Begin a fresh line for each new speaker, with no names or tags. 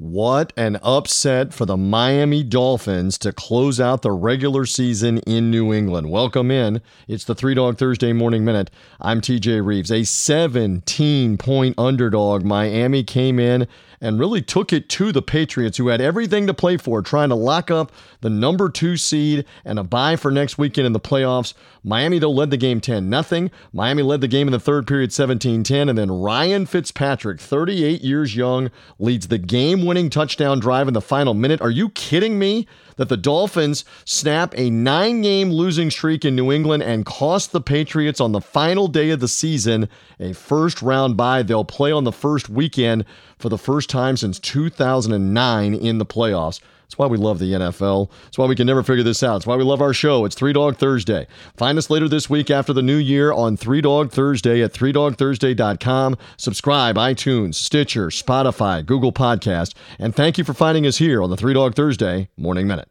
What an upset for the Miami Dolphins to close out the regular season in New England. Welcome in. It's the Three Dog Thursday Morning Minute. I'm TJ Reeves. A 17 point underdog. Miami came in and really took it to the Patriots, who had everything to play for, trying to lock up the number two seed and a bye for next weekend in the playoffs. Miami, though, led the game 10 0. Miami led the game in the third period 17 10. And then Ryan Fitzpatrick, 38 years young, leads the game winning touchdown drive in the final minute. Are you kidding me? That the Dolphins snap a nine game losing streak in New England and cost the Patriots on the final day of the season a first round bye. They'll play on the first weekend for the first time since 2009 in the playoffs. That's why we love the NFL. That's why we can never figure this out. It's why we love our show. It's Three Dog Thursday. Find us later this week after the new year on Three Dog Thursday at threedogthursday.com. Subscribe, iTunes, Stitcher, Spotify, Google Podcast. And thank you for finding us here on the Three Dog Thursday Morning Minute.